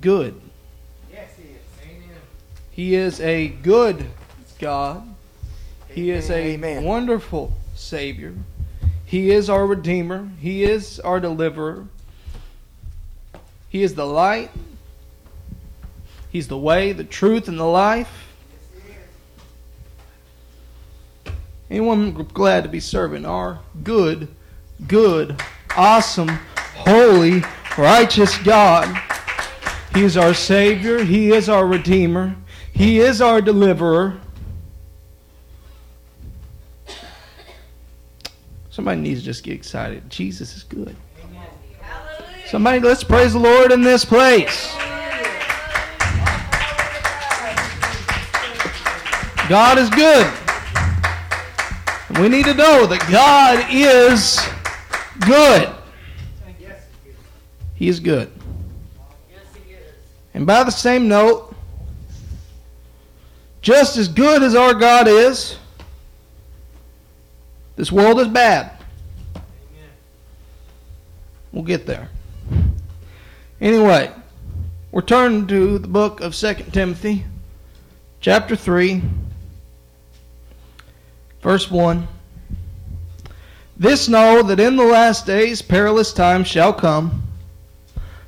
good. Yes, he is. Amen. He is a good God. He is a Amen. wonderful Savior. He is our Redeemer. He is our Deliverer. He is the light. He's the way, the truth, and the life. Anyone glad to be serving our good, good, awesome, holy, righteous God? He is our Savior. He is our Redeemer. He is our Deliverer. Somebody needs to just get excited. Jesus is good. Somebody, let's praise the Lord in this place. God is good. We need to know that God is good. He is good. And by the same note, just as good as our God is, this world is bad. We'll get there. Anyway, we're turning to the book of 2 Timothy, chapter 3, verse 1. This know that in the last days perilous times shall come.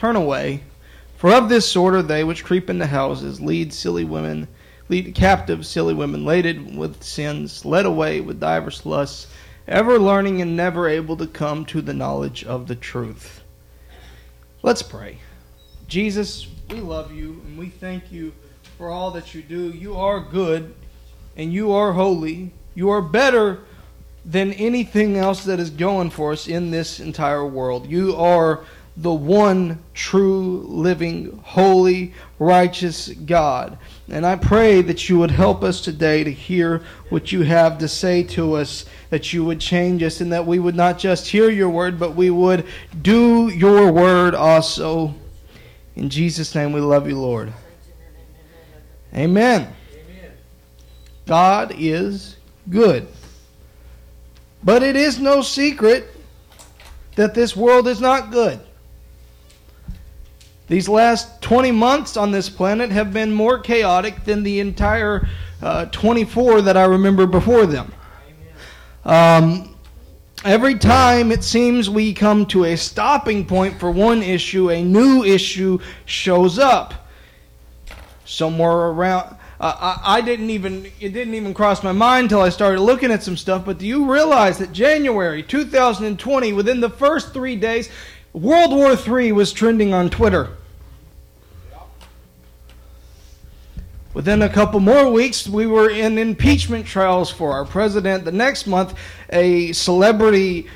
turn away. For of this sort are they which creep into houses, lead silly women, lead captive silly women, laden with sins, led away with divers lusts, ever learning and never able to come to the knowledge of the truth. Let's pray. Jesus, we love you and we thank you for all that you do. You are good and you are holy. You are better than anything else that is going for us in this entire world. You are the one true, living, holy, righteous God. And I pray that you would help us today to hear what you have to say to us, that you would change us, and that we would not just hear your word, but we would do your word also. In Jesus' name, we love you, Lord. Amen. God is good. But it is no secret that this world is not good. These last 20 months on this planet have been more chaotic than the entire uh, 24 that I remember before them. Um, every time it seems we come to a stopping point for one issue, a new issue shows up. Somewhere around. Uh, I, I didn't even it didn't even cross my mind until I started looking at some stuff. But do you realize that January 2020, within the first three days, World War III was trending on Twitter. Within a couple more weeks, we were in impeachment trials for our president. The next month, a celebrity.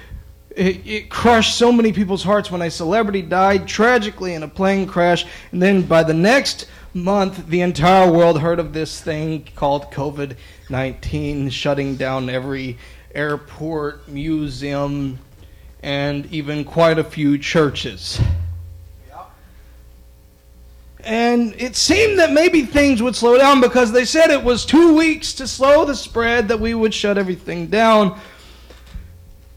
It, it crushed so many people's hearts when a celebrity died tragically in a plane crash. And then by the next month, the entire world heard of this thing called COVID 19, shutting down every airport, museum, and even quite a few churches. And it seemed that maybe things would slow down because they said it was two weeks to slow the spread, that we would shut everything down.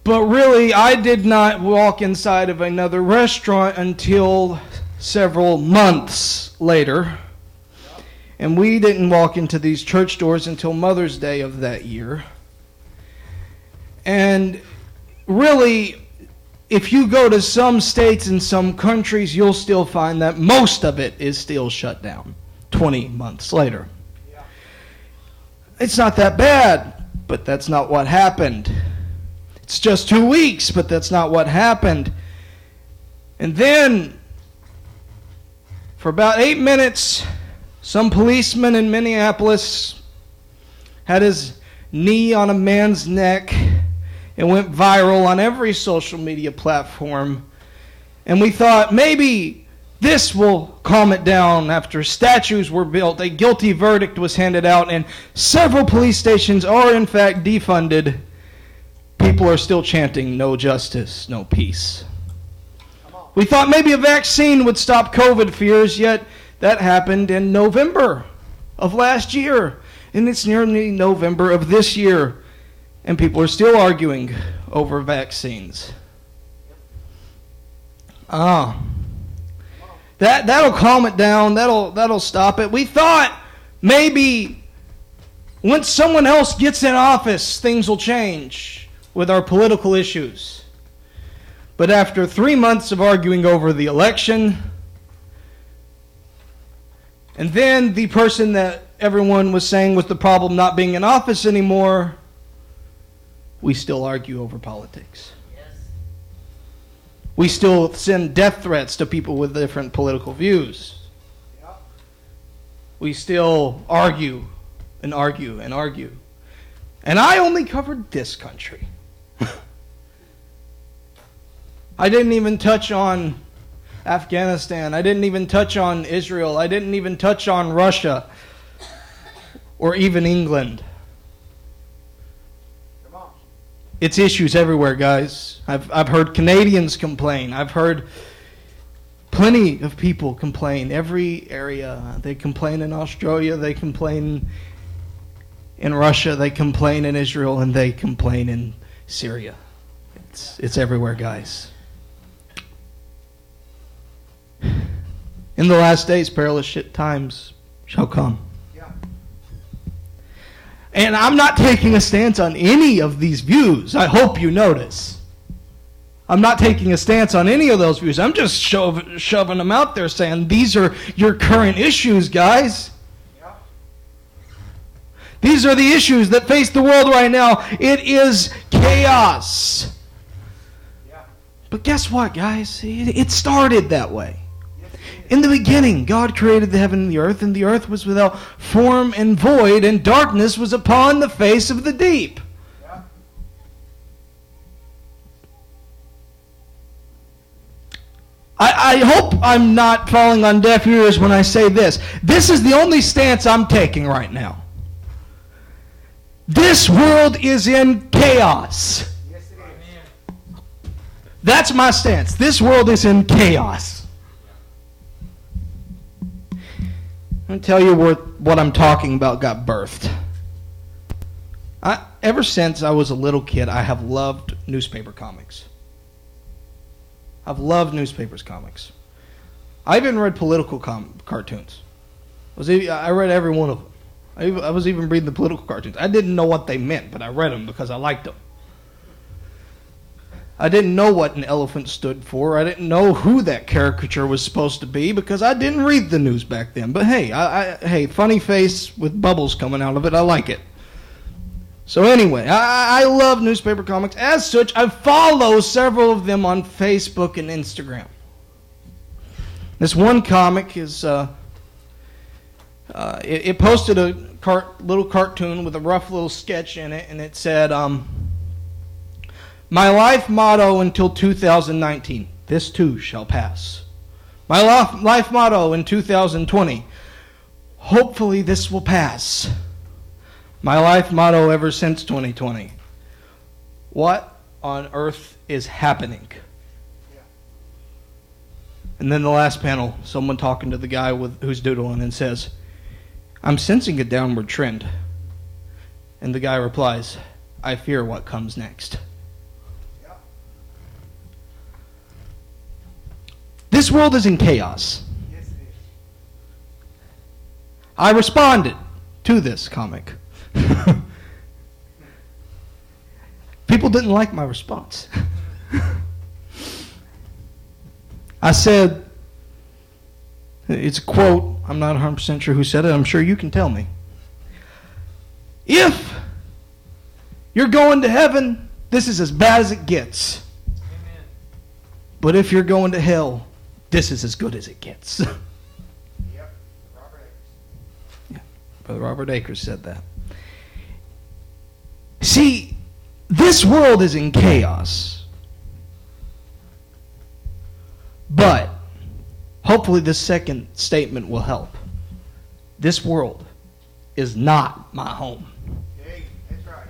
But really, I did not walk inside of another restaurant until several months later. And we didn't walk into these church doors until Mother's Day of that year. And really, if you go to some states and some countries, you'll still find that most of it is still shut down 20 months later. It's not that bad, but that's not what happened. It's just two weeks, but that's not what happened. And then, for about eight minutes, some policeman in Minneapolis had his knee on a man's neck it went viral on every social media platform. And we thought maybe This will calm it down after statues were built, a guilty verdict was handed out, and several police stations are in fact defunded. People are still chanting, no justice, no peace. We thought maybe a vaccine would stop COVID fears, yet that happened in November of last year. And it's nearly November of this year, and people are still arguing over vaccines. Ah. That that'll calm it down. That'll that'll stop it. We thought maybe once someone else gets in office, things will change with our political issues. But after three months of arguing over the election, and then the person that everyone was saying was the problem not being in office anymore, we still argue over politics. We still send death threats to people with different political views. We still argue and argue and argue. And I only covered this country. I didn't even touch on Afghanistan. I didn't even touch on Israel. I didn't even touch on Russia or even England. It's issues everywhere, guys. I've, I've heard Canadians complain. I've heard plenty of people complain. Every area. They complain in Australia, they complain in Russia, they complain in Israel, and they complain in Syria. It's, it's everywhere, guys. In the last days, perilous shit times shall come. And I'm not taking a stance on any of these views. I hope you notice. I'm not taking a stance on any of those views. I'm just shove, shoving them out there saying these are your current issues, guys. Yeah. These are the issues that face the world right now. It is chaos. Yeah. But guess what, guys? It started that way. In the beginning, God created the heaven and the earth, and the earth was without form and void, and darkness was upon the face of the deep. I, I, hope I'm not falling on deaf ears when I say this. This is the only stance I'm taking right now. This world is in chaos. Yes, That's my stance. This world is in chaos. Let me tell you what, what I'm talking about got birthed. I, ever since I was a little kid, I have loved newspaper comics. I've loved newspapers comics. I even read political com- cartoons. I, was, I read every one of them. I, I was even reading the political cartoons. I didn't know what they meant, but I read them because I liked them. I didn't know what an elephant stood for. I didn't know who that caricature was supposed to be because I didn't read the news back then. But hey, I, I, hey, funny face with bubbles coming out of it. I like it. So anyway, I, I love newspaper comics. As such, I follow several of them on Facebook and Instagram. This one comic is uh, uh, it, it, posted a cart, little cartoon with a rough little sketch in it, and it said. Um, my life motto until 2019 this too shall pass. My life, life motto in 2020 hopefully this will pass. My life motto ever since 2020 what on earth is happening? And then the last panel, someone talking to the guy with, who's doodling and says, I'm sensing a downward trend. And the guy replies, I fear what comes next. This world is in chaos. I responded to this comic. People didn't like my response. I said, it's a quote. I'm not 100% sure who said it. I'm sure you can tell me. If you're going to heaven, this is as bad as it gets. Amen. But if you're going to hell, this is as good as it gets. yep, Robert Akers. Yeah, Brother Robert Akers said that. See, this world is in chaos. But Hopefully, this second statement will help. This world is not my home. Hey, that's right.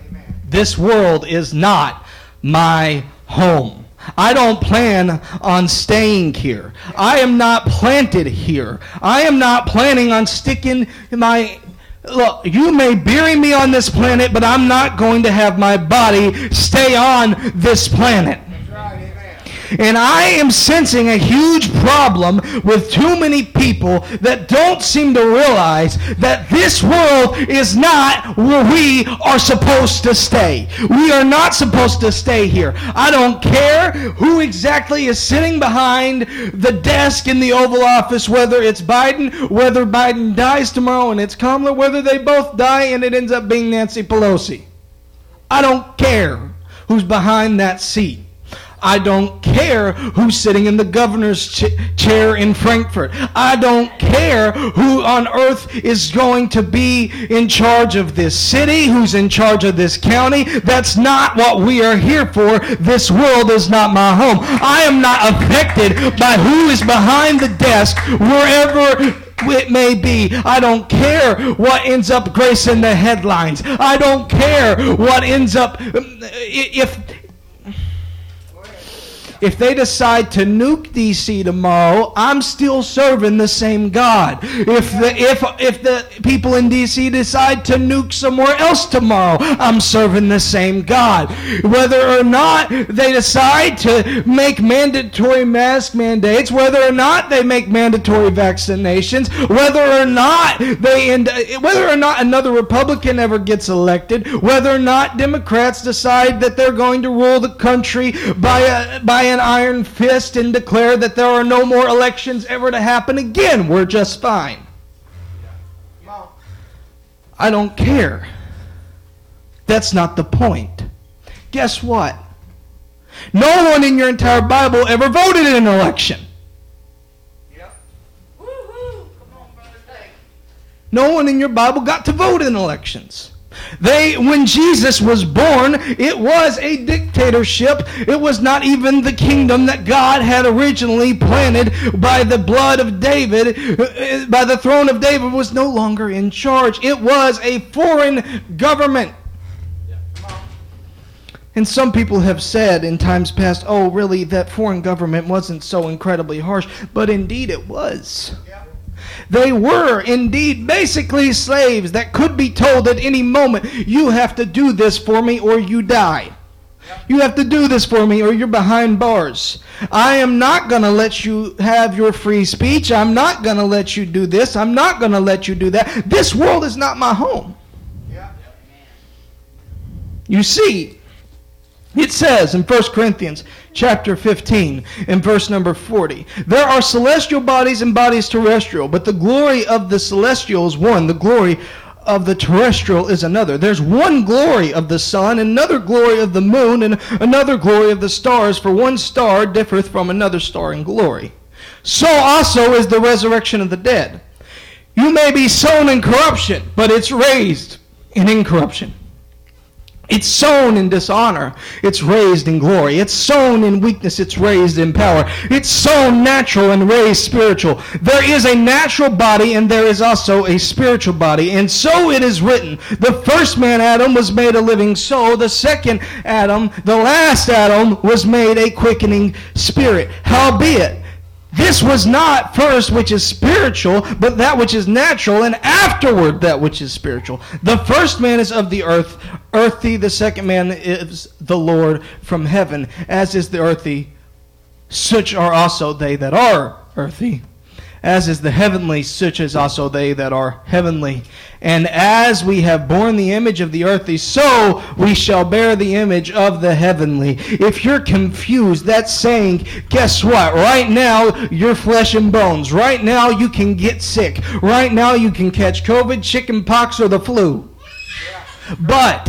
This world is not my home. I don't plan on staying here. I am not planted here. I am not planning on sticking my. Look, you may bury me on this planet, but I'm not going to have my body stay on this planet. And I am sensing a huge problem with too many people that don't seem to realize that this world is not where we are supposed to stay. We are not supposed to stay here. I don't care who exactly is sitting behind the desk in the Oval Office, whether it's Biden, whether Biden dies tomorrow and it's Kamala, whether they both die and it ends up being Nancy Pelosi. I don't care who's behind that seat. I don't care who's sitting in the governor's ch- chair in Frankfort. I don't care who on earth is going to be in charge of this city, who's in charge of this county. That's not what we are here for. This world is not my home. I am not affected by who is behind the desk wherever it may be. I don't care what ends up gracing the headlines. I don't care what ends up um, if if they decide to nuke DC tomorrow, I'm still serving the same God. If the if if the people in DC decide to nuke somewhere else tomorrow, I'm serving the same God. Whether or not they decide to make mandatory mask mandates, whether or not they make mandatory vaccinations, whether or not they end, whether or not another Republican ever gets elected, whether or not Democrats decide that they're going to rule the country by a, by an iron fist and declare that there are no more elections ever to happen again. We're just fine. I don't care. That's not the point. Guess what? No one in your entire Bible ever voted in an election. Yep. Woo-hoo. Come on, No one in your Bible got to vote in elections. They, when Jesus was born, it was a dictatorship. It was not even the kingdom that God had originally planted by the blood of David, uh, by the throne of David, was no longer in charge. It was a foreign government. And some people have said in times past, oh, really, that foreign government wasn't so incredibly harsh. But indeed it was. Yep. They were indeed basically slaves that could be told at any moment, you have to do this for me or you die. You have to do this for me or you're behind bars. I am not going to let you have your free speech. I'm not going to let you do this. I'm not going to let you do that. This world is not my home. You see, it says in 1 Corinthians chapter 15 in verse number 40, there are celestial bodies and bodies terrestrial, but the glory of the celestial is one, the glory of the terrestrial is another. There's one glory of the sun, another glory of the moon, and another glory of the stars, for one star differeth from another star in glory. So also is the resurrection of the dead. You may be sown in corruption, but it's raised in incorruption. It's sown in dishonor. It's raised in glory. It's sown in weakness. It's raised in power. It's sown natural and raised spiritual. There is a natural body and there is also a spiritual body. And so it is written. The first man, Adam, was made a living soul. The second Adam, the last Adam, was made a quickening spirit. Howbeit, this was not first which is spiritual, but that which is natural, and afterward that which is spiritual. The first man is of the earth, earthy. The second man is the Lord from heaven, as is the earthy. Such are also they that are earthy. As is the heavenly, such as also they that are heavenly. And as we have borne the image of the earthly, so we shall bear the image of the heavenly. If you're confused, that's saying, guess what? Right now, you're flesh and bones. Right now, you can get sick. Right now, you can catch COVID, chicken pox, or the flu. But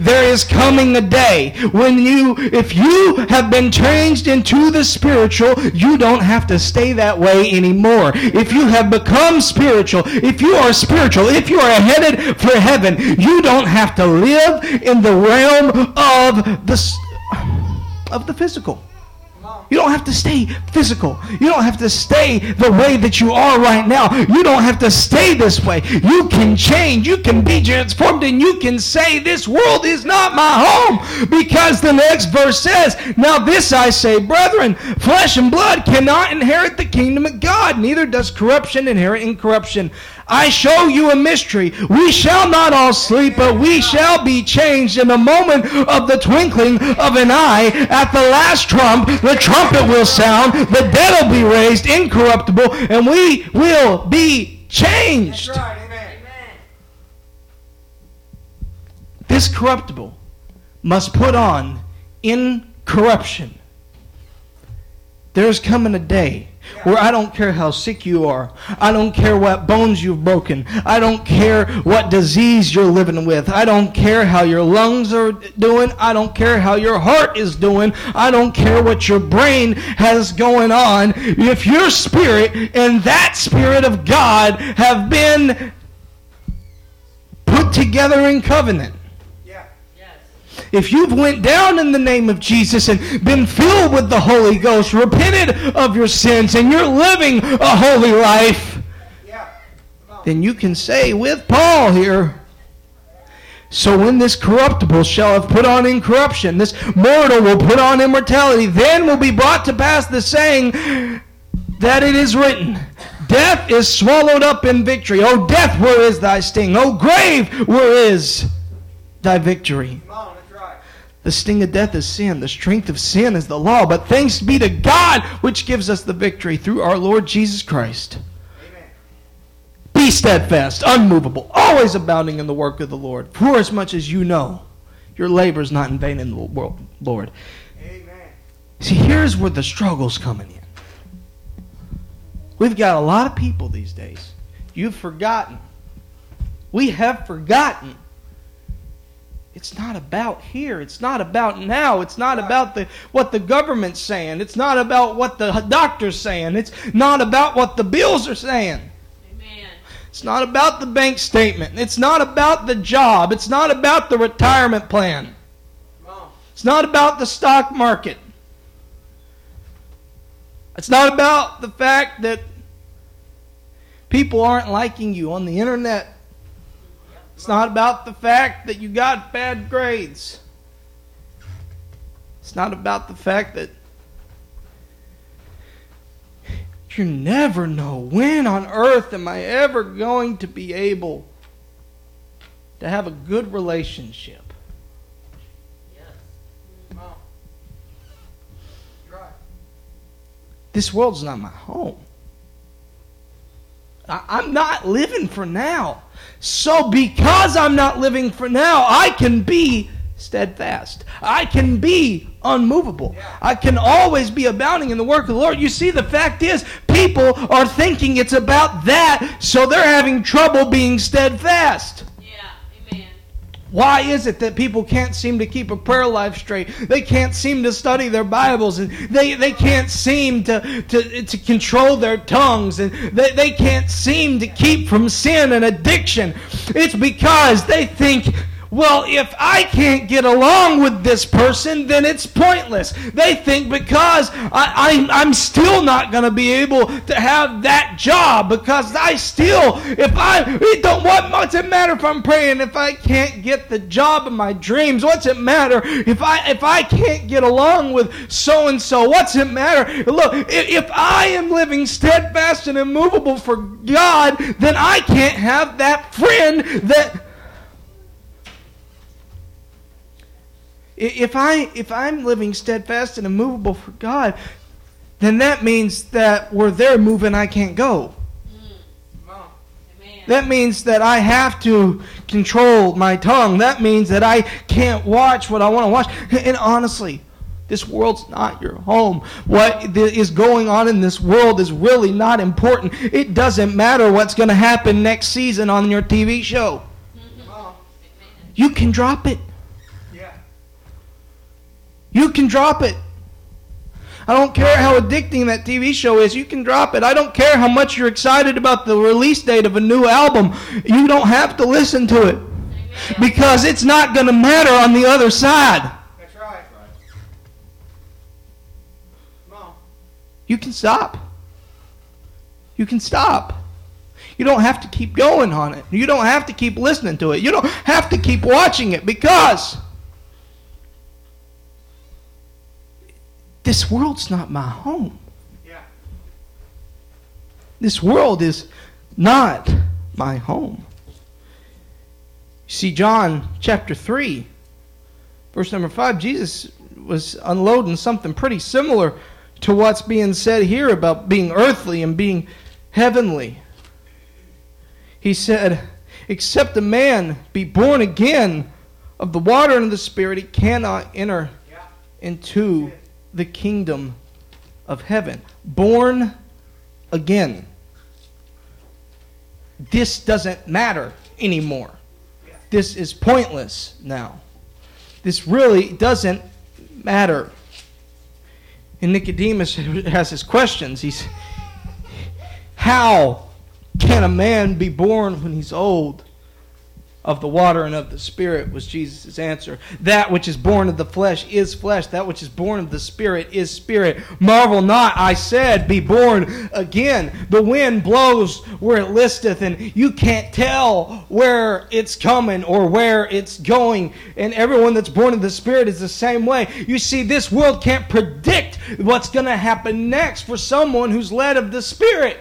there is coming a day when you, if you have been changed into the spiritual, you don't have to stay that way anymore. If you have become spiritual, if you are spiritual, if you are headed for heaven, you don't have to live in the realm of the, of the physical. You don't have to stay physical. You don't have to stay the way that you are right now. You don't have to stay this way. You can change. You can be transformed and you can say, This world is not my home. Because the next verse says, Now this I say, brethren, flesh and blood cannot inherit the kingdom of God, neither does corruption inherit incorruption. I show you a mystery. We shall not all sleep, but we shall be changed in the moment of the twinkling of an eye. At the last trump, the trumpet will sound, the dead will be raised incorruptible, and we will be changed. Right. Amen. Amen. This corruptible must put on incorruption. There's coming a day where I don't care how sick you are. I don't care what bones you've broken. I don't care what disease you're living with. I don't care how your lungs are doing. I don't care how your heart is doing. I don't care what your brain has going on. If your spirit and that spirit of God have been put together in covenant. If you've went down in the name of Jesus and been filled with the Holy Ghost, repented of your sins, and you're living a holy life. Then you can say with Paul here, so when this corruptible shall have put on incorruption, this mortal will put on immortality, then will be brought to pass the saying that it is written, Death is swallowed up in victory. O death, where is thy sting? O grave, where is thy victory? Come on. That's right. The sting of death is sin. The strength of sin is the law. But thanks be to God, which gives us the victory through our Lord Jesus Christ. Amen. Be steadfast, unmovable, always abounding in the work of the Lord. For as much as you know, your labor is not in vain in the world, Lord. Amen. See, here's where the struggle's coming in. We've got a lot of people these days. You've forgotten. We have forgotten. It's not about here. It's not about now. It's not about the what the government's saying. It's not about what the doctor's saying. It's not about what the bills are saying. Amen. It's not about the bank statement. It's not about the job. It's not about the retirement plan. It's not about the stock market. It's not about the fact that people aren't liking you on the internet. It's not about the fact that you got bad grades. It's not about the fact that you never know when on earth am I ever going to be able to have a good relationship. This world's not my home. I, I'm not living for now. So, because I'm not living for now, I can be steadfast. I can be unmovable. I can always be abounding in the work of the Lord. You see, the fact is, people are thinking it's about that, so they're having trouble being steadfast. Why is it that people can't seem to keep a prayer life straight? They can't seem to study their Bibles and they, they can't seem to, to, to control their tongues and they, they can't seem to keep from sin and addiction. It's because they think, well, if I can't get along with this person, then it's pointless. They think because I, I'm still not going to be able to have that job because I still, if I, it don't, what, what's it matter if I'm praying if I can't get the job of my dreams? What's it matter if I, if I can't get along with so and so? What's it matter? Look, i- if I am living steadfast and immovable for God, then I can't have that friend that if I if I'm living steadfast and immovable for God, then that means that where they're moving, I can't go. Mm. Amen. That means that I have to control my tongue. That means that I can't watch what I want to watch. And honestly, this world's not your home. What is going on in this world is really not important. It doesn't matter what's going to happen next season on your TV show. Amen. You can drop it. Yeah. You can drop it. I don't care how addicting that TV show is. You can drop it. I don't care how much you're excited about the release date of a new album. You don't have to listen to it because it's not going to matter on the other side. That's right. Come on. You can stop. You can stop. You don't have to keep going on it. You don't have to keep listening to it. You don't have to keep watching it because this world's not my home. Yeah. This world is not my home. See, John chapter 3, verse number 5, Jesus was unloading something pretty similar to what's being said here about being earthly and being heavenly. He said, Except a man be born again of the water and of the Spirit, he cannot enter into the kingdom of heaven. Born again. This doesn't matter anymore. This is pointless now. This really doesn't matter. And Nicodemus has his questions. He's how can a man be born when he's old? Of the water and of the Spirit was Jesus' answer. That which is born of the flesh is flesh. That which is born of the Spirit is spirit. Marvel not, I said, be born again. The wind blows where it listeth, and you can't tell where it's coming or where it's going. And everyone that's born of the Spirit is the same way. You see, this world can't predict what's going to happen next for someone who's led of the Spirit.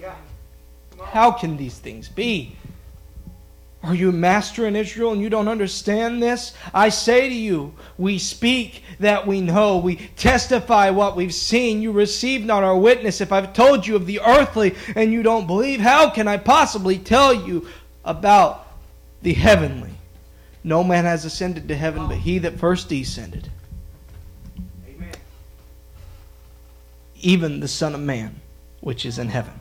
Yeah. How can these things be? Are you master in Israel and you don't understand this? I say to you, we speak that we know. We testify what we've seen. You receive not our witness. If I've told you of the earthly and you don't believe, how can I possibly tell you about the heavenly? No man has ascended to heaven but he that first descended, Amen. even the Son of Man, which is in heaven.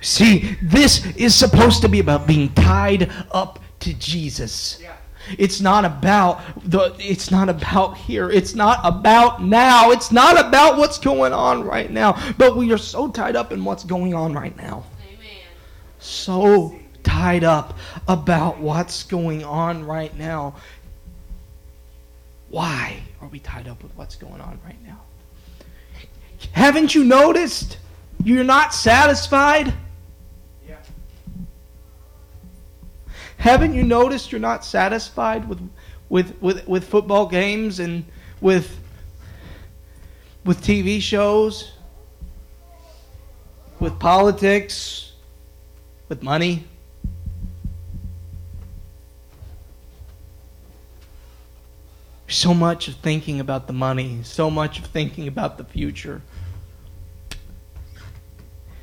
See, this is supposed to be about being tied up to Jesus. Yeah. It's not about the it's not about here. It's not about now. It's not about what's going on right now. But we are so tied up in what's going on right now. Amen. So tied up about what's going on right now. Why are we tied up with what's going on right now? Haven't you noticed? You're not satisfied? Haven't you noticed you're not satisfied with with with, with football games and with with TV shows, with politics, with money? So much of thinking about the money, so much of thinking about the future.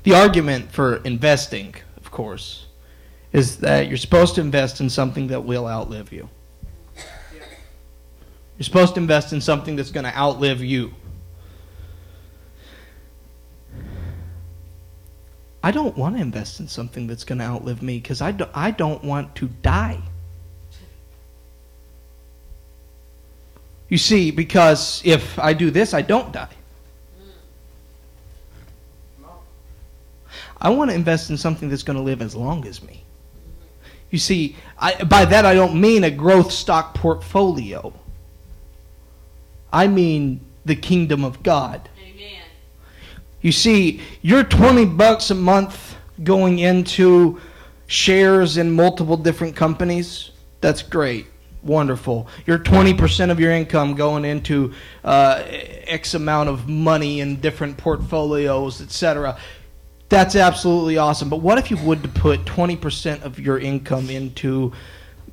The argument for investing, of course, is that you're supposed to invest in something that will outlive you. You're supposed to invest in something that's going to outlive you. I don't want to invest in something that's going to outlive me because I, do, I don't want to die. You see, because if I do this, I don't die. I want to invest in something that's going to live as long as me. You see, I, by that I don't mean a growth stock portfolio. I mean the kingdom of God. Amen. You see, your 20 bucks a month going into shares in multiple different companies, that's great. Wonderful. Your 20% of your income going into uh, X amount of money in different portfolios, etc. That's absolutely awesome. But what if you would to put 20% of your income into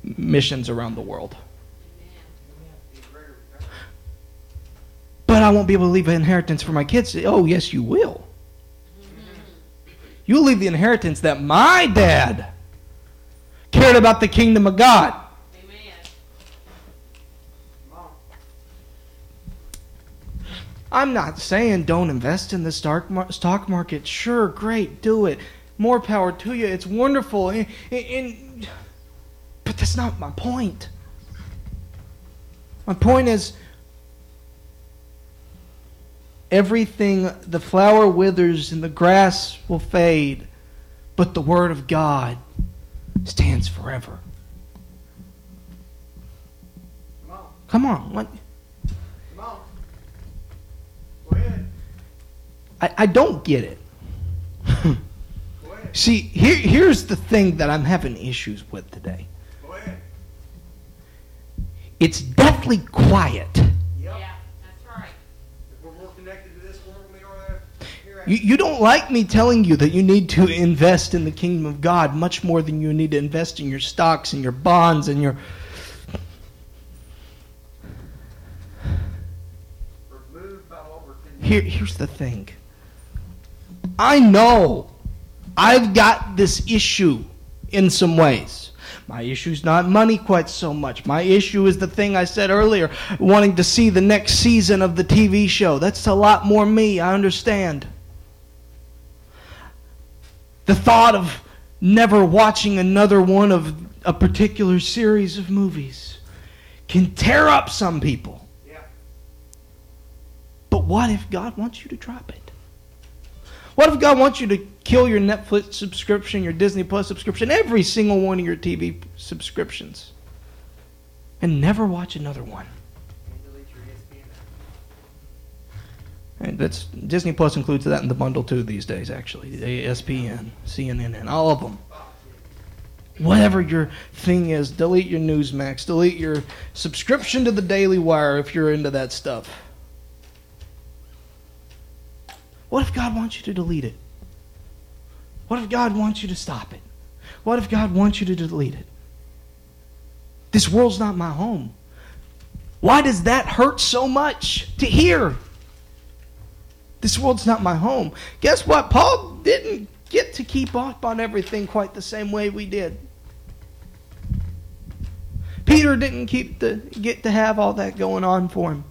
missions around the world? But I won't be able to leave an inheritance for my kids. Oh, yes, you will. You'll leave the inheritance that my dad cared about the kingdom of God. Amen. Come on. I'm not saying don't invest in the stock mar- stock market. Sure, great, do it. More power to you. It's wonderful. And, and- but that's not my point. My point is everything, the flower withers and the grass will fade, but the word of God stands forever. Come on. Come on. What? Come on. Go ahead. I, I don't get it. See, here, here's the thing that I'm having issues with today. It's deathly quiet. Yep. Yeah, that's right. If we're more connected to this world than we are You, you don't like me telling you that you need to invest in the kingdom of God much more than you need to invest in your stocks and your bonds and your. we're moved by what we're connected. Here, here's the thing. I know I've got this issue in some ways. My issue's not money quite so much. My issue is the thing I said earlier, wanting to see the next season of the TV show. That's a lot more me, I understand. The thought of never watching another one of a particular series of movies can tear up some people. What if God wants you to drop it? What if God wants you to kill your Netflix subscription, your Disney Plus subscription, every single one of your TV subscriptions, and never watch another one? And that's Disney Plus includes that in the bundle too these days. Actually, ESPN, CNN, and all of them. Whatever your thing is, delete your Newsmax, delete your subscription to the Daily Wire if you're into that stuff. What if God wants you to delete it? What if God wants you to stop it? What if God wants you to delete it? This world's not my home. Why does that hurt so much to hear? This world's not my home. Guess what? Paul didn't get to keep up on everything quite the same way we did. Peter didn't keep the, get to have all that going on for him.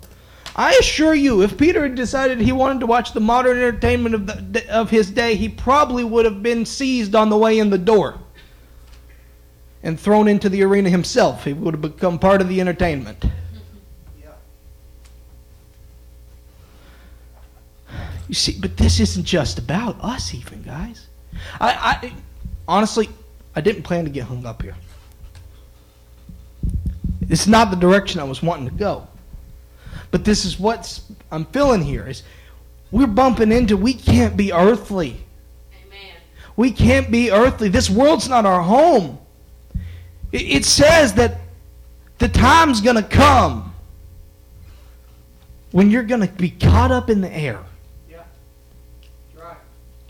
I assure you, if Peter had decided he wanted to watch the modern entertainment of, the, of his day, he probably would have been seized on the way in the door and thrown into the arena himself. He would have become part of the entertainment. You see, but this isn't just about us, even guys. I, I honestly, I didn't plan to get hung up here. It's not the direction I was wanting to go. But this is what I'm feeling here is we're bumping into we can't be earthly. Amen. We can't be earthly. This world's not our home. It, it says that the time's going to come when you're going to be caught up in the air. Yeah. Right.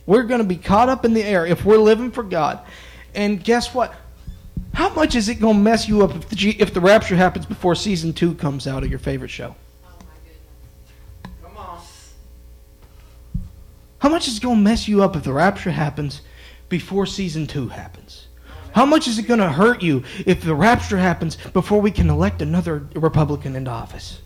We're going to be caught up in the air if we're living for God. And guess what? How much is it going to mess you up if the, G, if the rapture happens before season two comes out of your favorite show? How much is it going to mess you up if the rapture happens before season two happens? How much is it going to hurt you if the rapture happens before we can elect another Republican into office?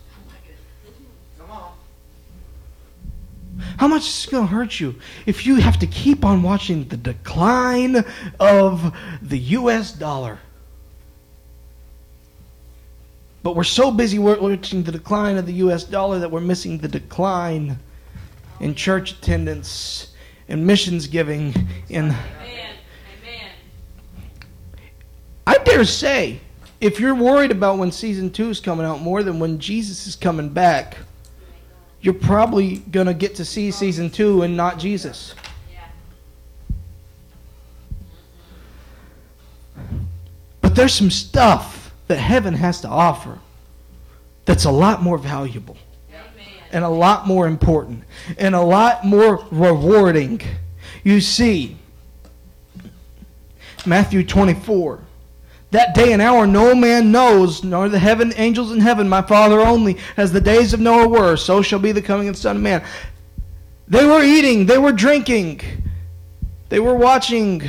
How much is it going to hurt you if you have to keep on watching the decline of the U.S. dollar? But we're so busy watching the decline of the U.S. dollar that we're missing the decline in church attendance and missions giving. And Amen. Amen. I dare say, if you're worried about when season two is coming out more than when Jesus is coming back, you're probably going to get to see season two and not Jesus. But there's some stuff that heaven has to offer that's a lot more valuable. And a lot more important and a lot more rewarding. You see, Matthew 24. That day and hour no man knows, nor the heaven angels in heaven, my Father only, as the days of Noah were, so shall be the coming of the Son of Man. They were eating, they were drinking, they were watching,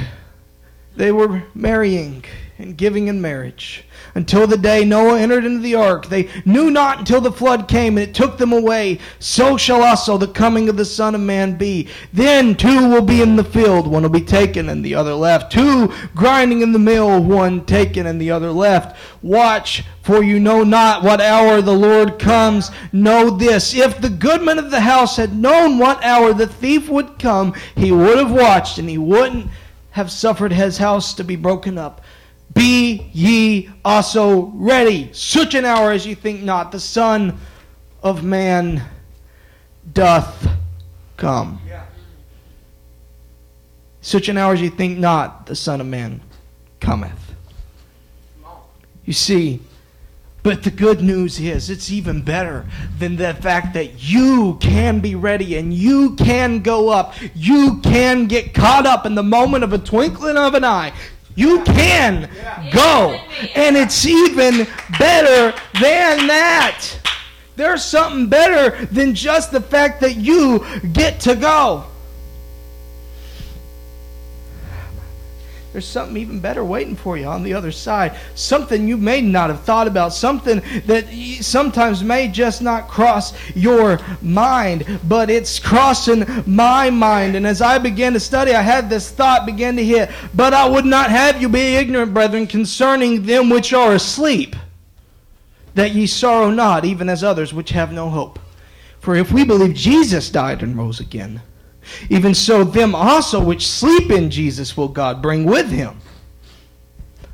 they were marrying and giving in marriage until the day Noah entered into the ark. They knew not until the flood came and it took them away. So shall also the coming of the Son of Man be. Then two will be in the field, one will be taken and the other left. Two grinding in the mill, one taken and the other left. Watch, for you know not what hour the Lord comes. Know this if the goodman of the house had known what hour the thief would come, he would have watched and he wouldn't have suffered his house to be broken up. Be ye also ready, such an hour as ye think not. The Son of Man doth come. Such an hour as you think not, the Son of Man cometh. You see, but the good news is it's even better than the fact that you can be ready and you can go up. You can get caught up in the moment of a twinkling of an eye. You can go. And it's even better than that. There's something better than just the fact that you get to go. There's something even better waiting for you on the other side. Something you may not have thought about. Something that sometimes may just not cross your mind, but it's crossing my mind. And as I began to study, I had this thought begin to hit. But I would not have you be ignorant, brethren, concerning them which are asleep, that ye sorrow not, even as others which have no hope. For if we believe Jesus died and rose again, even so, them also which sleep in Jesus will God bring with him.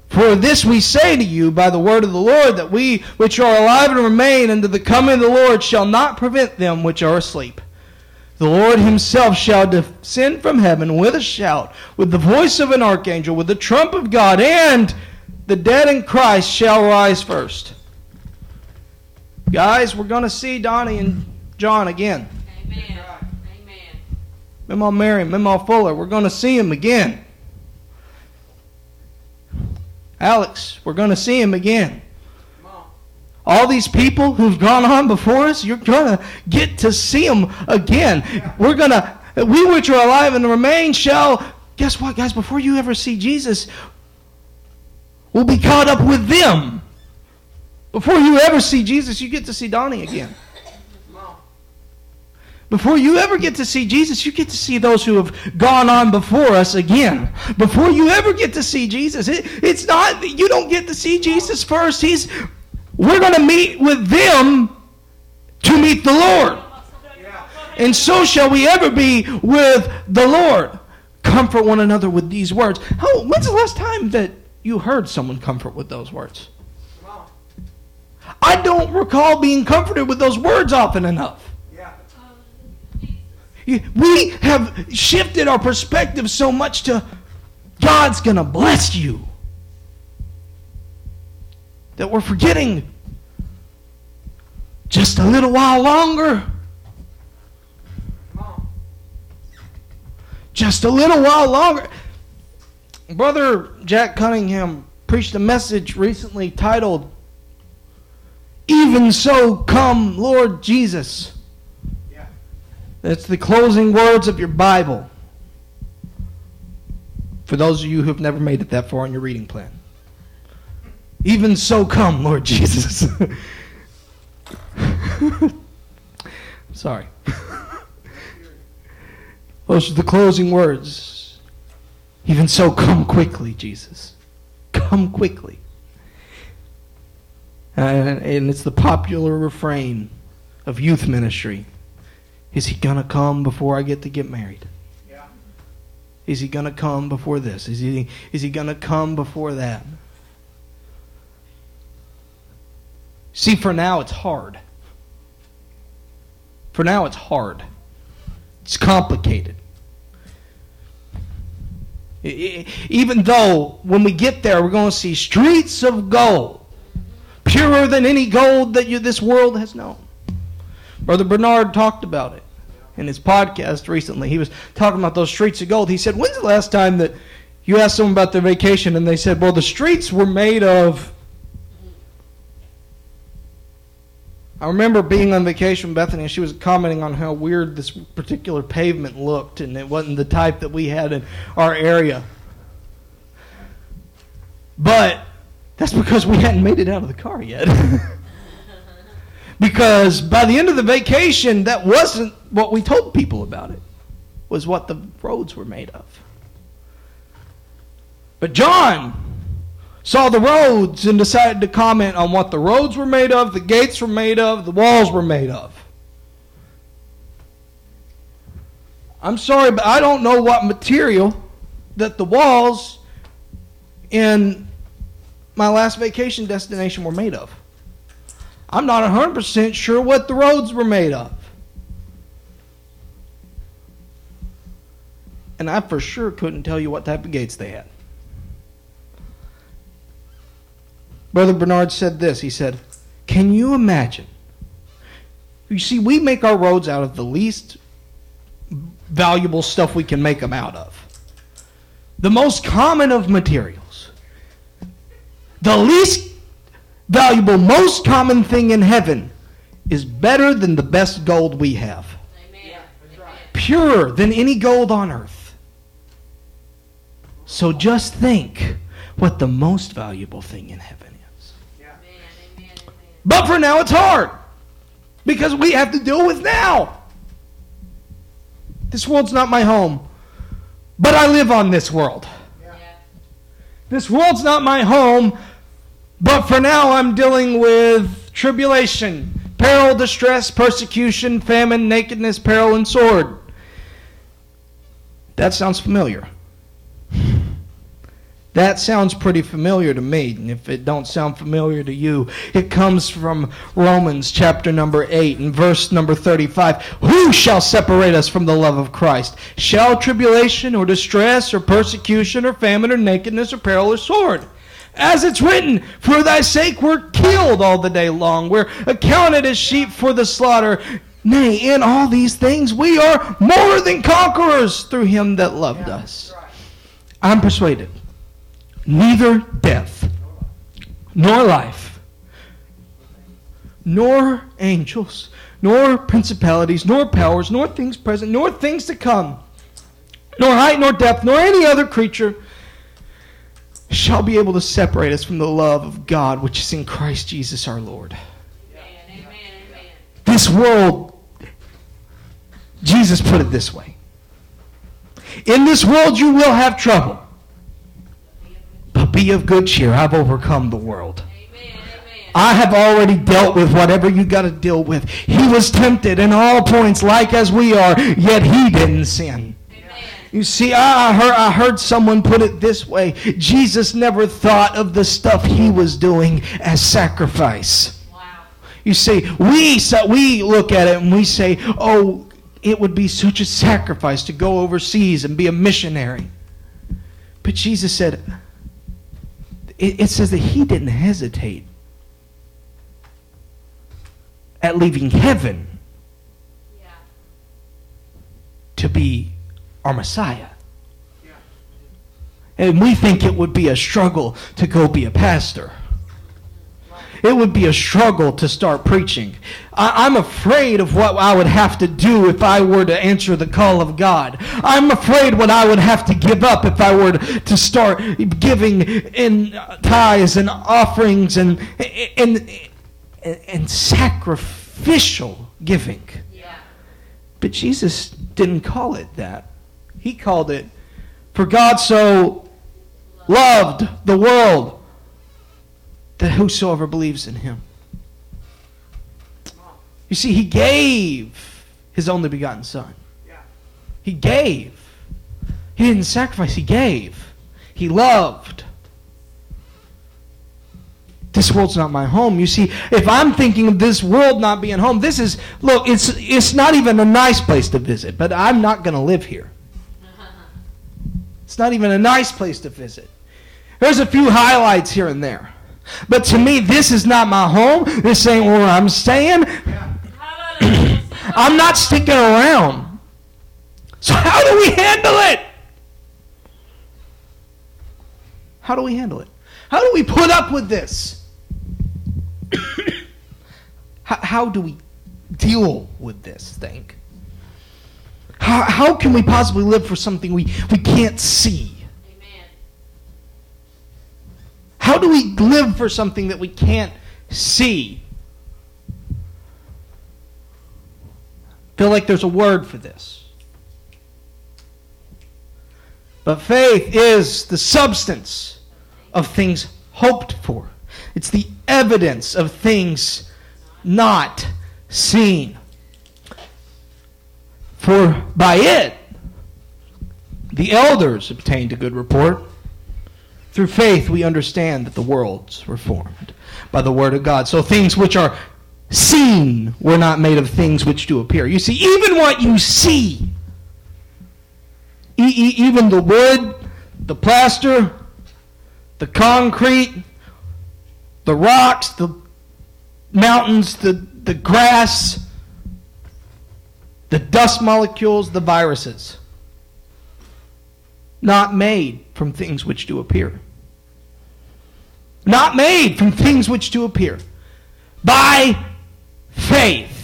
For this we say to you by the word of the Lord, that we which are alive and remain unto the coming of the Lord shall not prevent them which are asleep. The Lord himself shall descend from heaven with a shout, with the voice of an archangel, with the trump of God, and the dead in Christ shall rise first. Guys, we're going to see Donnie and John again. Amen. Memo Mary, Memo Fuller, we're going to see him again. Alex, we're going to see him again. All these people who've gone on before us, you're going to get to see them again. We're going to, we which are alive and remain shall, guess what, guys? Before you ever see Jesus, we'll be caught up with them. Before you ever see Jesus, you get to see Donnie again. Before you ever get to see Jesus, you get to see those who have gone on before us again. Before you ever get to see Jesus, it, it's not you don't get to see Jesus first. He's we're going to meet with them to meet the Lord. And so shall we ever be with the Lord. Comfort one another with these words. How, when's the last time that you heard someone comfort with those words? I don't recall being comforted with those words often enough. We have shifted our perspective so much to God's going to bless you that we're forgetting just a little while longer. Just a little while longer. Brother Jack Cunningham preached a message recently titled, Even So Come, Lord Jesus. That's the closing words of your Bible. For those of you who have never made it that far in your reading plan. Even so come, Lord Jesus. Sorry. Those are the closing words. Even so, come quickly, Jesus. Come quickly. And, and it's the popular refrain of youth ministry. Is he going to come before I get to get married? Yeah. Is he going to come before this? Is he, is he going to come before that? See, for now, it's hard. For now, it's hard. It's complicated. Even though when we get there, we're going to see streets of gold, purer than any gold that you, this world has known. Brother Bernard talked about it in his podcast recently. He was talking about those streets of gold. He said, When's the last time that you asked someone about their vacation and they said, Well, the streets were made of. I remember being on vacation with Bethany and she was commenting on how weird this particular pavement looked and it wasn't the type that we had in our area. But that's because we hadn't made it out of the car yet. because by the end of the vacation, that wasn't what we told people about it. Was what the roads were made of. But John saw the roads and decided to comment on what the roads were made of, the gates were made of, the walls were made of. I'm sorry, but I don't know what material that the walls in my last vacation destination were made of. I'm not 100% sure what the roads were made of. and I for sure couldn't tell you what type of gates they had. Brother Bernard said this. He said, Can you imagine? You see, we make our roads out of the least valuable stuff we can make them out of. The most common of materials. The least valuable, most common thing in heaven is better than the best gold we have. Purer than any gold on earth. So just think what the most valuable thing in heaven is. But for now, it's hard because we have to deal with now. This world's not my home, but I live on this world. This world's not my home, but for now I'm dealing with tribulation, peril, distress, persecution, famine, nakedness, peril, and sword. That sounds familiar. That sounds pretty familiar to me. And if it don't sound familiar to you, it comes from Romans chapter number 8 and verse number 35. Who shall separate us from the love of Christ? Shall tribulation or distress or persecution or famine or nakedness or peril or sword? As it's written, for thy sake we're killed all the day long. We're accounted as sheep for the slaughter. Nay, in all these things we are more than conquerors through him that loved us. I'm persuaded neither death, nor life, nor angels, nor principalities, nor powers, nor things present, nor things to come, nor height, nor depth, nor any other creature shall be able to separate us from the love of God which is in Christ Jesus our Lord. Amen. This world, Jesus put it this way In this world you will have trouble, but be of good cheer. I've overcome the world. I have already dealt with whatever you got to deal with. He was tempted in all points, like as we are, yet he didn't sin. You see, I heard, I heard someone put it this way Jesus never thought of the stuff he was doing as sacrifice. Wow. You see, we, so we look at it and we say, oh, it would be such a sacrifice to go overseas and be a missionary. But Jesus said, it, it says that he didn't hesitate at leaving heaven Yeah. to be our Messiah. And we think it would be a struggle to go be a pastor. It would be a struggle to start preaching. I, I'm afraid of what I would have to do if I were to answer the call of God. I'm afraid what I would have to give up if I were to start giving in tithes and offerings and, and, and, and sacrificial giving. Yeah. But Jesus didn't call it that. He called it, For God so loved the world that whosoever believes in him. You see, he gave his only begotten Son. He gave. He didn't sacrifice, he gave. He loved. This world's not my home. You see, if I'm thinking of this world not being home, this is look, it's it's not even a nice place to visit, but I'm not going to live here. Not even a nice place to visit. There's a few highlights here and there. But to me, this is not my home. This ain't where I'm staying. I'm not sticking around. So how do we handle it? How do we handle it? How do we put up with this? how, how do we deal with this thing? How, how can we possibly live for something we, we can't see? Amen. How do we live for something that we can't see? I feel like there's a word for this. But faith is the substance of things hoped for. It's the evidence of things not seen. For by it the elders obtained a good report. Through faith, we understand that the worlds were formed by the word of God. So things which are seen were not made of things which do appear. You see, even what you see, E- even the wood, the plaster, the concrete, the rocks, the mountains, the, the grass, the dust molecules, the viruses. Not made from things which do appear. Not made from things which do appear. By faith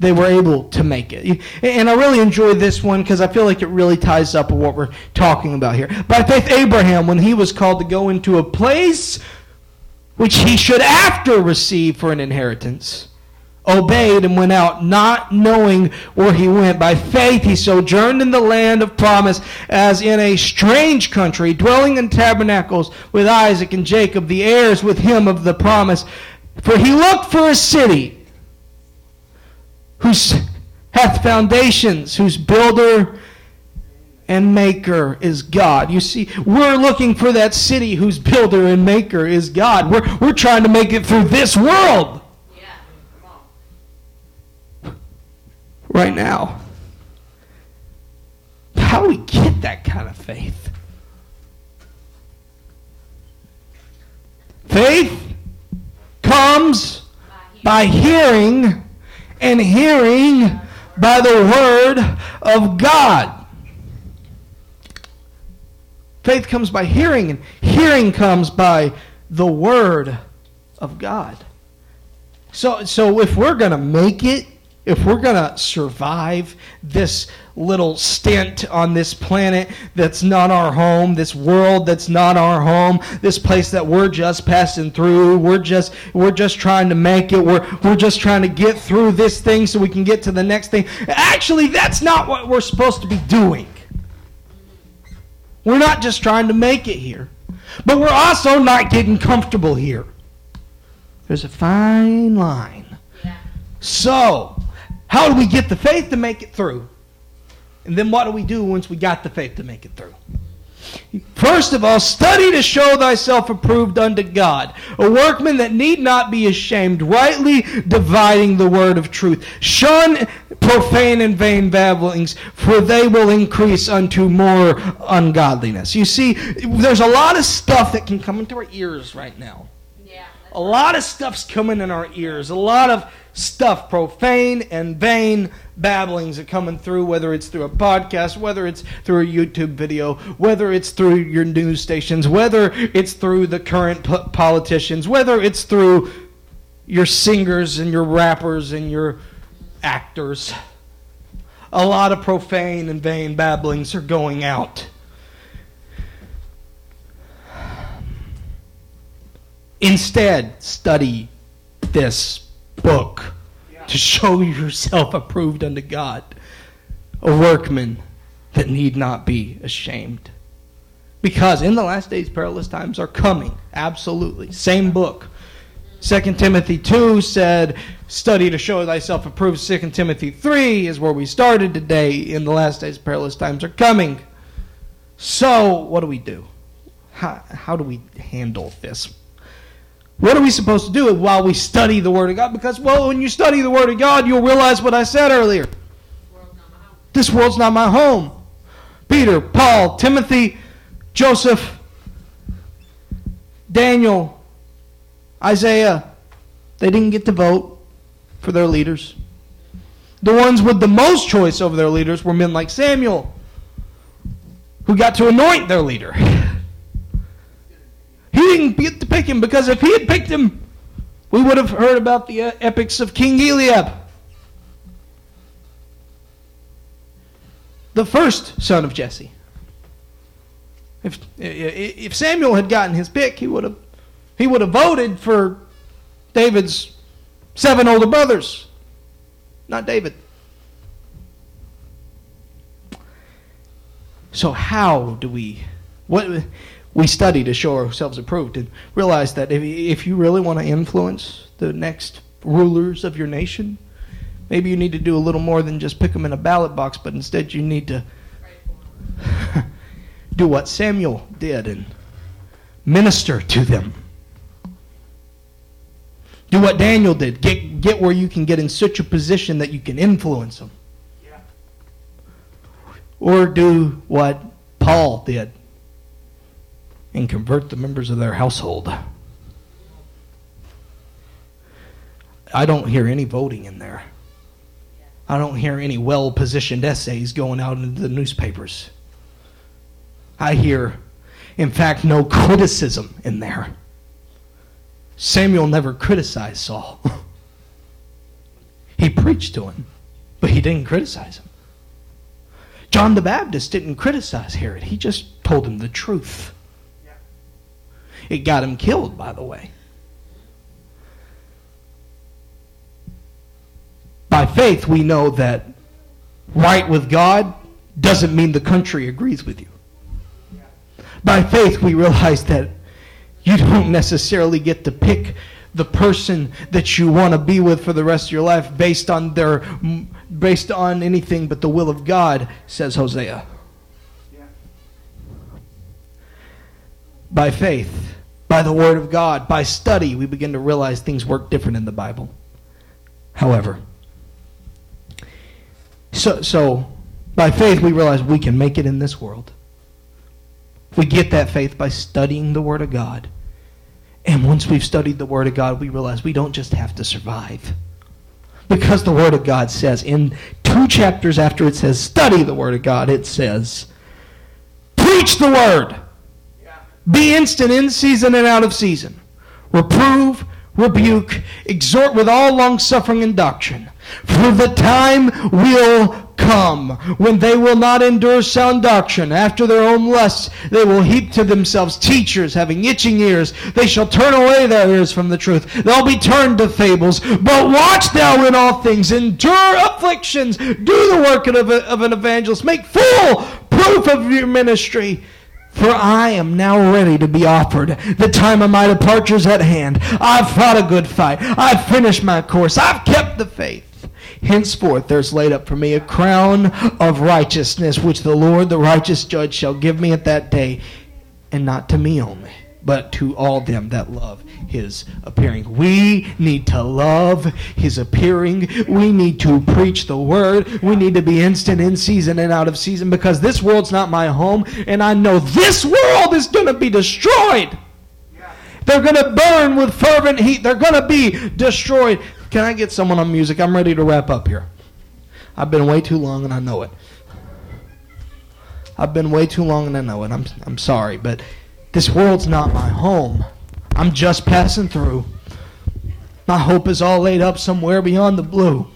they were able to make it. And I really enjoy this one because I feel like it really ties up with what we're talking about here. By faith, Abraham, when he was called to go into a place which he should after receive for an inheritance, obeyed and went out, not knowing where he went. By faith, he sojourned in the land of promise as in a strange country, dwelling in tabernacles with Isaac and Jacob, the heirs with him of the promise. For he looked for a city whose hath foundations, whose builder and maker is God. You see, we're looking for that city whose builder and maker is God. We're, we're trying to make it through this world Yeah. Right now. How do we get that kind of faith? Faith comes by hearing, and hearing by the word of God. Faith comes by hearing, and hearing comes by the word of God. So, so if we're going to make it, if we're going to survive this little stint on this planet that's not our home, this world that's not our home, this place that we're just passing through, we're just we're just trying to make it. We're we're just trying to get through this thing so we can get to the next thing. Actually, that's not what we're supposed to be doing. We're not just trying to make it here. But we're also not getting comfortable here. There's a fine line. Yeah. So, how do we get the faith to make it through? And then what do we do once we got the faith to make it through? First of all, study to show thyself approved unto God, a workman that need not be ashamed, rightly dividing the word of truth. Shun profane and vain babblings, for they will increase unto more ungodliness. You see, there's a lot of stuff that can come into our ears right now. A lot of stuff's coming in our ears. A lot of stuff, profane and vain babblings are coming through, whether it's through a podcast, whether it's through a YouTube video, whether it's through your news stations, whether it's through the current po- politicians, whether it's through your singers and your rappers and your actors. A lot of profane and vain babblings are going out. Instead, study this book to show yourself approved unto God, a workman that need not be ashamed. Because in the last days, perilous times are coming. Absolutely. Same book. 2 Timothy 2 said, Study to show thyself approved. 2 Timothy 3 is where we started today. In the last days, perilous times are coming. So, what do we do? How, how do we handle this? What are we supposed to do while we study the Word of God? Because, well, when you study the Word of God, you'll realize what I said earlier. This world's not my home. Peter, Paul, Timothy, Joseph, Daniel, Isaiah, they didn't get to vote for their leaders. The ones with the most choice over their leaders were men like Samuel, who got to anoint their leader. He didn't get to pick him because if he had picked him, we would have heard about the uh, epics of King Eliab. the first son of Jesse. If if Samuel had gotten his pick, he would have he would have voted for David's seven older brothers, not David. So how do we what we study to show ourselves approved and realize that if if you really want to influence the next rulers of your nation, maybe you need to do a little more than just pick them in a ballot box, but instead you need to Pray for 'em. do what Samuel did and minister to them. Do what Daniel did. Get get where you can get in such a position that you can influence them. or do what Paul did and convert the members of their household. I don't hear any voting in there. I don't hear any well positioned essays going out into the newspapers. I hear, in fact, no criticism in there. Samuel never criticized Saul. he preached to him, but he didn't criticize him. John the Baptist didn't criticize Herod, he just told him the truth. It got him killed, by the way. By faith, we know that right with God doesn't mean the country agrees with you. By faith, we realize that you don't necessarily get to pick the person that you want to be with for the rest of your life based on their based on anything but the will of God, says Hosea. By faith, by the word of God, by study, we begin to realize things work different in the Bible. However, so, so by faith, we realize we can make it in this world. We get that faith by studying the Word of God. And once we've studied the Word of God, we realize we don't just have to survive. Because the Word of God says, in two chapters after it says, study the Word of God, it says, preach the Word. Be instant in season and out of season. Reprove, rebuke, exhort with all longsuffering and doctrine. For the time will come when they will not endure sound doctrine. After their own lusts, they will heap to themselves teachers having itching ears. They shall turn away their ears from the truth. They'll be turned to fables. But watch thou in all things, endure afflictions, do the work of, a, of an evangelist, make full proof of your ministry. For I am now ready to be offered. The time of my departure is at hand. I've fought a good fight. I've finished my course. I've kept the faith. Henceforth there's laid up for me a crown of righteousness, which the Lord, the righteous judge, shall give me at that day, and not to me only, but to all them that love his appearing. We need to love his appearing. We need to preach the word. We need to be instant in season and out of season because this world's not my home, and I know this world is going to be destroyed. They're going to burn with fervent heat. They're going to be destroyed. Can I get someone on music? I'm ready to wrap up here. I've been way too long and I know it. I've been way too long and I know it. I'm, I'm sorry, but this world's not my home. I'm just passing through. My hope is all laid up somewhere beyond the blue.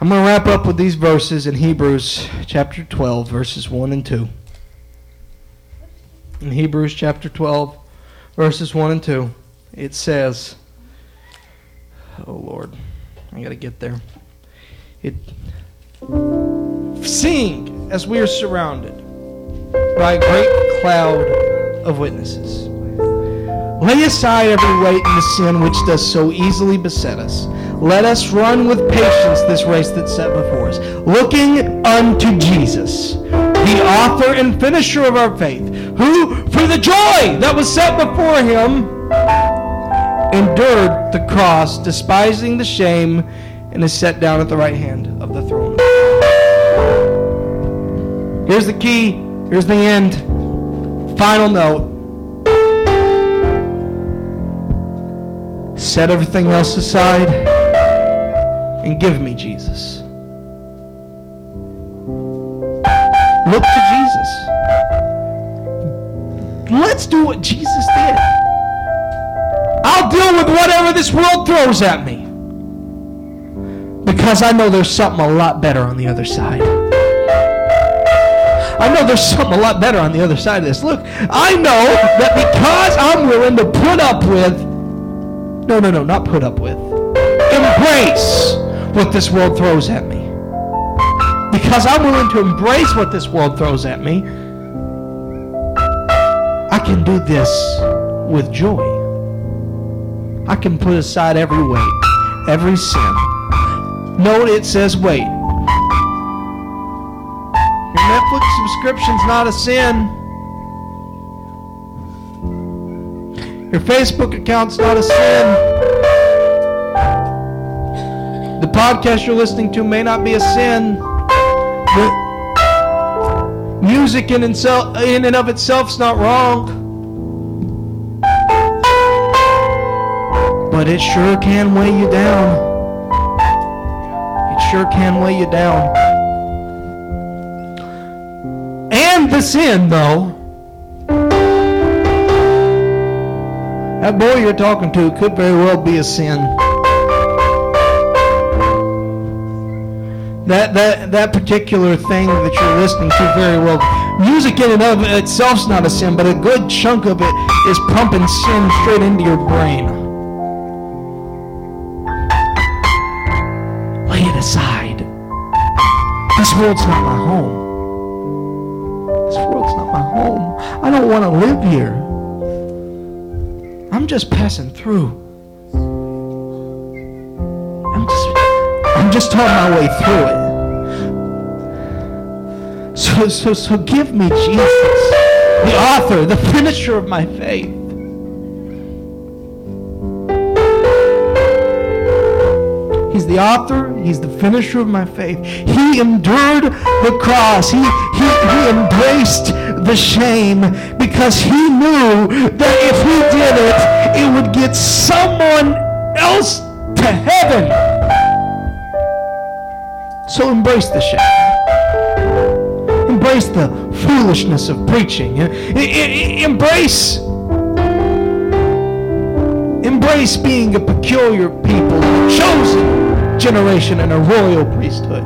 I'm going to wrap up with these verses in Hebrews chapter 12, verses 1 and 2. In Hebrews chapter 12, verses 1 and 2, it says, Oh Lord, I got to get there. It Seeing as we are surrounded by a great cloud of witnesses. Lay aside every weight and the sin which does so easily beset us. Let us run with patience this race that's set before us, looking unto Jesus, the author and finisher of our faith, who, for the joy that was set before him, endured the cross, despising the shame, and is set down at the right hand of the throne. Here's the key. Here's the end. Final note. Set everything else aside and give me Jesus. Look to Jesus. Let's do what Jesus did. I'll deal with whatever this world throws at me. Because I know there's something a lot better on the other side. I know there's something a lot better on the other side of this. Look, I know that because I'm willing to put up with, no, no, no, not put up with, embrace what this world throws at me. Because I'm willing to embrace what this world throws at me, I can do this with joy. I can put aside every weight, every sin. Note it says wait. Netflix subscription's not a sin. Your Facebook account's not a sin. The podcast you're listening to may not be a sin. The music in, itself, in and of itself's not wrong. But it sure can weigh you down. It sure can weigh you down. And the sin, though. That boy you're talking to could very well be a sin. That, that, that particular thing that you're listening to very well. Music in and of itself's not a sin, but a good chunk of it is pumping sin straight into your brain. Lay it aside. This world's not my home. Don't want to live here. I'm just passing through. I'm just I'm just on my way through it. So so so give me Jesus, the author, the finisher of my faith. He's the author, he's the finisher of my faith. He endured the cross. He, he, embraced the shame because he knew that if he did it, it would get someone else to heaven. So embrace the shame. Embrace the foolishness of preaching. Embrace Embrace being a peculiar people, a chosen generation, and a royal priesthood.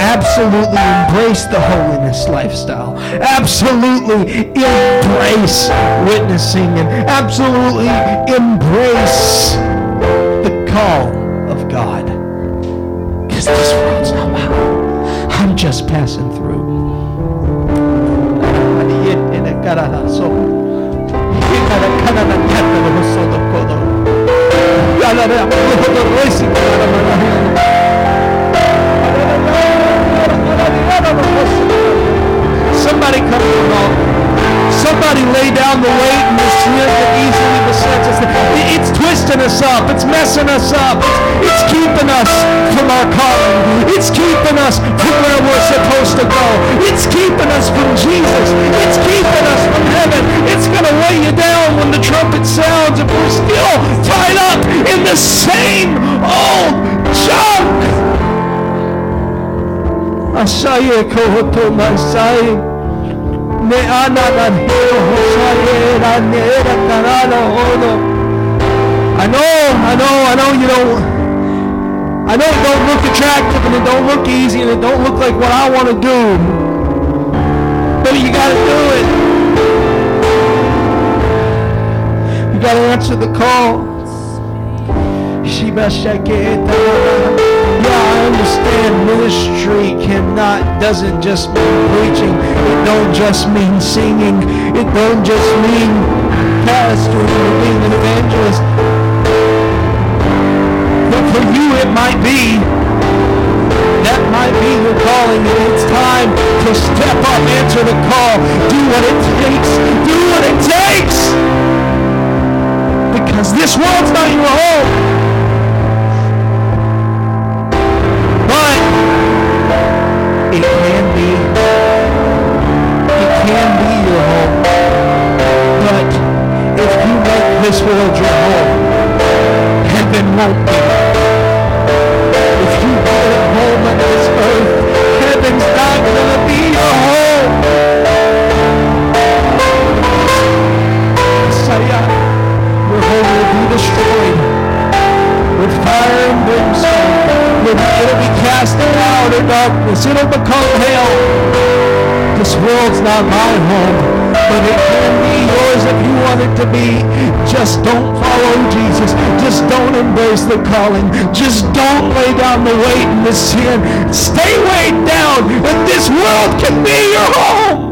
Absolutely embrace the holiness lifestyle. Absolutely embrace witnessing and absolutely embrace the call of God. Because this world's not home. I'm just passing through. Somebody come to. Somebody lay down the weight and the sin that easily besets us. It's twisting us up. It's messing us up. It's, it's keeping us from our calling. It's keeping us from where we're supposed to go. It's keeping us from Jesus. It's keeping us from heaven. It's going to weigh you down when the trumpet sounds if we're still tied up in the same old junk. Asaya kohoto masai. Me ana hosaye hono. I know, I know, I know you don't. I know it don't look attractive and it don't look easy and it don't look like what I want to do. But you got to do it. You got to answer the call. Shiba Shaketa. Yeah, I understand ministry cannot, doesn't just mean preaching. It don't just mean singing. It don't just mean pastoring or being an evangelist. But for you it might be. That might be your calling and it's time to step up, answer the call. Do what it takes. Do what it takes. Because this world's not your home. But it can be. It can be your home. But if you make this world your home, heaven won't be. If you it home on this earth, heaven's not gonna be your home. Messiah, your home will be destroyed with fire and brimstone. It'll be cast out in darkness. It'll become hell. This world's not my home, but it can be yours if you want it to be. Just don't follow Jesus. Just don't embrace the calling. Just don't lay down the weight and the sin. Stay weighed down, and this world can be your home.